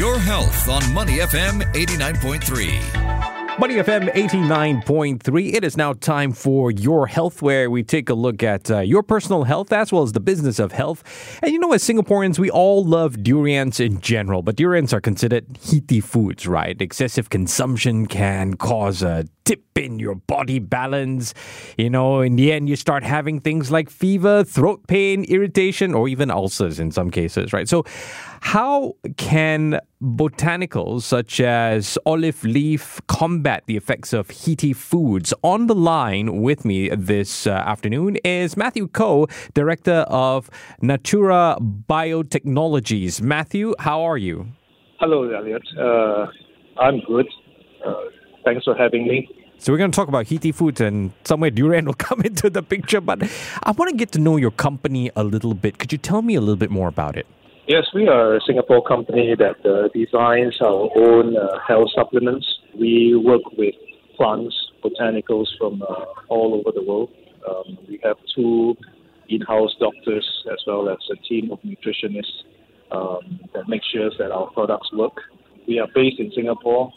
Your health on Money FM 89.3. Money FM 89.3. It is now time for Your Health, where we take a look at uh, your personal health as well as the business of health. And you know, as Singaporeans, we all love durians in general, but durians are considered heaty foods, right? Excessive consumption can cause a in your body balance. You know, in the end, you start having things like fever, throat pain, irritation, or even ulcers in some cases, right? So, how can botanicals such as olive leaf combat the effects of heaty foods? On the line with me this uh, afternoon is Matthew Koh, Director of Natura Biotechnologies. Matthew, how are you? Hello, Elliot. Uh, I'm good. Uh, thanks for having me. So we're going to talk about heaty foods and somewhere durian will come into the picture. But I want to get to know your company a little bit. Could you tell me a little bit more about it? Yes, we are a Singapore company that uh, designs our own uh, health supplements. We work with plants, botanicals from uh, all over the world. Um, we have two in-house doctors as well as a team of nutritionists um, that make sure that our products work. We are based in Singapore.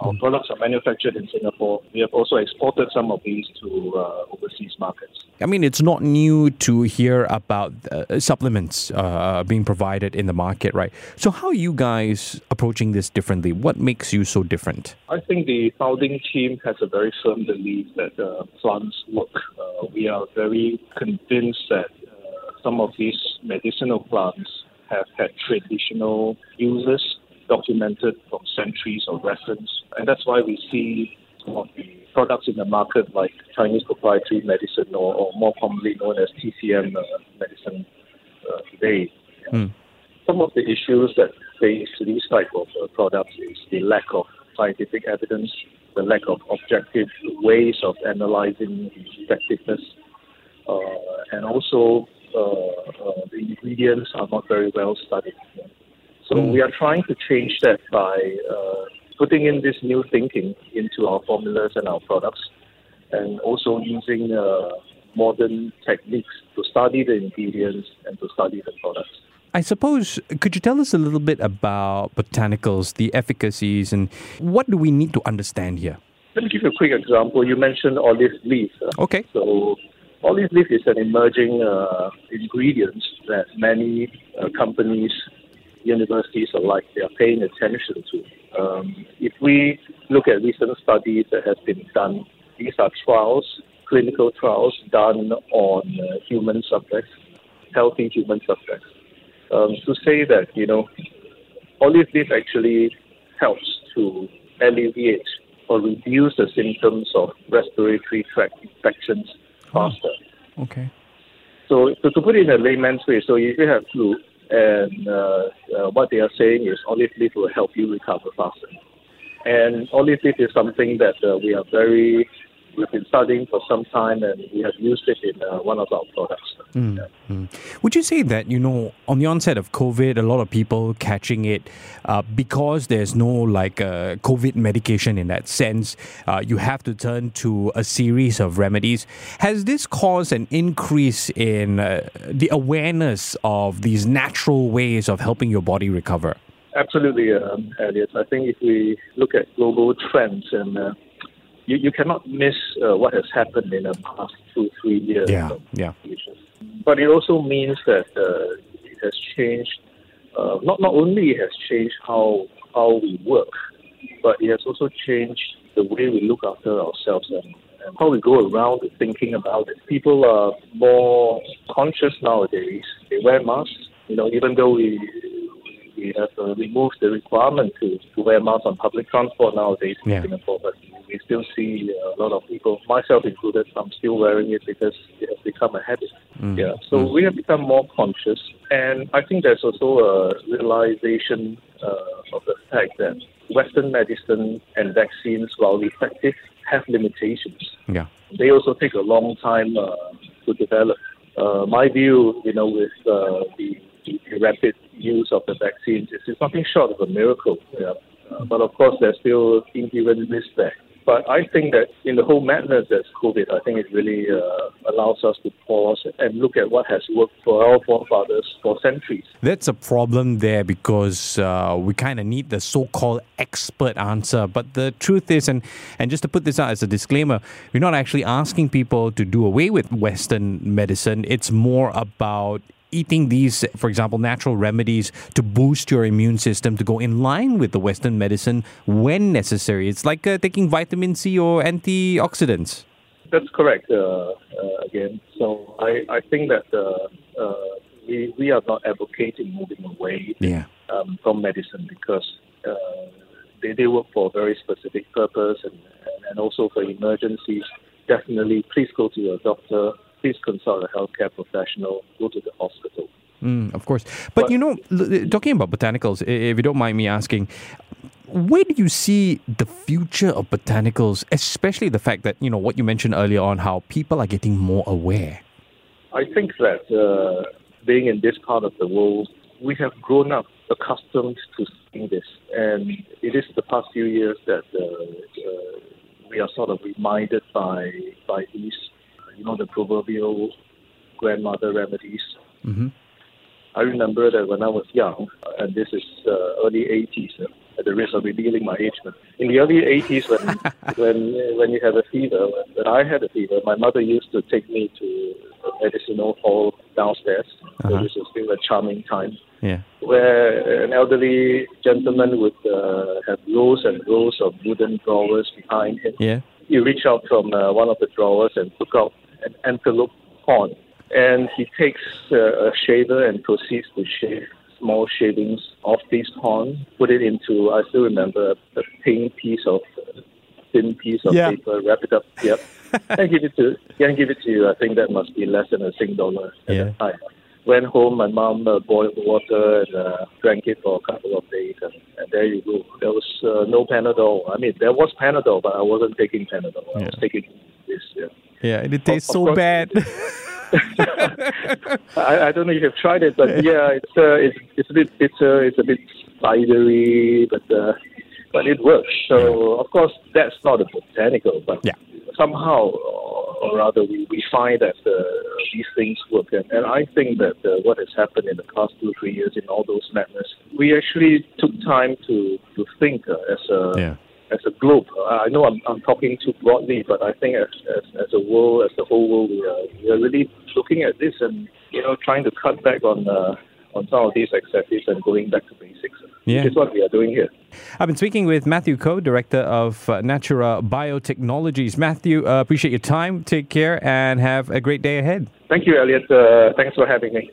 Our products are manufactured in Singapore. We have also exported some of these to uh, overseas markets. I mean, it's not new to hear about uh, supplements uh, being provided in the market, right? So, how are you guys approaching this differently? What makes you so different? I think the founding team has a very firm belief that uh, plants work. Uh, we are very convinced that uh, some of these medicinal plants have had traditional uses documented from centuries of reference. And that's why we see some of the products in the market like Chinese proprietary medicine or, or more commonly known as TCM uh, medicine uh, today. Mm. Some of the issues that face these type of uh, products is the lack of scientific evidence, the lack of objective ways of analyzing effectiveness, uh, and also uh, uh, the ingredients are not very well studied. So Mm. we are trying to change that by uh, putting in this new thinking into our formulas and our products, and also using uh, modern techniques to study the ingredients and to study the products. I suppose, could you tell us a little bit about botanicals, the efficacies, and what do we need to understand here? Let me give you a quick example. You mentioned olive leaf. Okay. So olive leaf is an emerging uh, ingredient that many uh, companies, universities alike, they are paying attention to. Um, if we look at recent studies that have been done, these are trials, clinical trials done on uh, human subjects, healthy human subjects, um, to say that you know all of this actually helps to alleviate or reduce the symptoms of respiratory tract infections faster. Okay. So to, to put it in a layman's way, so if you have flu and uh, uh, what they are saying is olive leaf will help you recover faster. And olive leaf is something that uh, we are very, we've been studying for some time and we have used it in uh, one of our products. Mm, mm. Would you say that, you know, on the onset of COVID, a lot of people catching it uh, because there's no like uh, COVID medication in that sense, uh, you have to turn to a series of remedies. Has this caused an increase in uh, the awareness of these natural ways of helping your body recover? Absolutely, um, Elliot. I think if we look at global trends and uh, you, you cannot miss uh, what has happened in the past two, three years. Yeah, yeah. But it also means that uh, it has changed. Uh, not not only it has changed how how we work, but it has also changed the way we look after ourselves and, and how we go around thinking about it. People are more conscious nowadays. They wear masks. You know, even though we we have uh, removed the requirement to, to wear masks on public transport nowadays in Yeah. Singapore, but still see a lot of people, myself included, I'm still wearing it because it has become a habit. Mm. Yeah, so we have become more conscious, and I think there's also a realization uh, of the fact that Western medicine and vaccines, while effective, have limitations. Yeah. They also take a long time uh, to develop. Uh, my view, you know, with uh, the, the rapid use of the vaccines, is it's nothing short of a miracle. Yeah. Uh, but of course, there's still inherent risk there. But I think that in the whole madness that's COVID, I think it really uh, allows us to pause and look at what has worked for our forefathers for centuries. That's a problem there because uh, we kind of need the so-called expert answer. But the truth is, and and just to put this out as a disclaimer, we're not actually asking people to do away with Western medicine. It's more about eating these, for example, natural remedies to boost your immune system to go in line with the Western medicine when necessary. It's like uh, taking vitamin C or antioxidants. That's correct. Uh, uh, again, so I, I think that uh, uh, we we are not advocating moving away Yeah. um, from medicine because uh, they, they work for a very specific purpose and, and also for emergencies. Definitely, please go to your doctor. Please consult a healthcare professional. Go to the hospital. Mm, of course. But, But- you know, talking about botanicals, if you don't mind me asking, where do you see the future of botanicals, especially the fact that, you know, what you mentioned earlier on, how people are getting more aware? I think that uh, being in this part of the world, we have grown up accustomed to seeing this, and it is the past few years that uh, uh, we are sort of reminded by by these, you know, the proverbial grandmother remedies. Mhm. I remember that when I was young, and this is uh, early 80s, uh, at the risk of revealing my age, but in the early 80s, when when when you have a fever, when I had a fever, my mother used to take me to a medicinal hall downstairs. Uh-huh. this was still a charming time, Yeah. where an elderly gentleman would uh, have rows and rows of wooden drawers behind him. Yeah. He reached out from uh, one of the drawers and took out an antelope horn. And he takes uh, a shaver and proceeds to shave small shavings off this horn, put it into, I still remember, a pink piece of, thin piece of Yeah. paper, wrap it up, yep, and give it to, and give it to you. I think that must be less than a sing dollar at Yeah. the time. Went home, my mom uh, boiled water and uh, drank it for a couple of days, and, and there you go. There was uh, no Panadol. I mean, there was Panadol, but I wasn't taking Panadol. I was taking this. Yeah. Yeah, and it tastes of so course. bad. I, I don't know if you've tried it, but yeah, it's uh, it's it's a bit it's uh, it's a bit spidery, but uh, but it works. So of course that's not a botanical, but Yeah. somehow or rather we, we find that uh, these things work, and, and I think that uh, what has happened in the past two three years in all those madness, we actually took time to to think uh, as a yeah. As a globe. Uh, I know I'm, I'm talking too broadly, but I think as, as, as a world, as the whole world, we are, we are really looking at this and you know trying to cut back on uh, on some of these excesses and going back to basics. Yeah. Which is what we are doing here. I've been speaking with Matthew Koh, Director of uh, Natura Biotechnologies. Matthew, uh, appreciate your time. Take care and have a great day ahead. Thank you, Elliot. Uh, thanks for having me.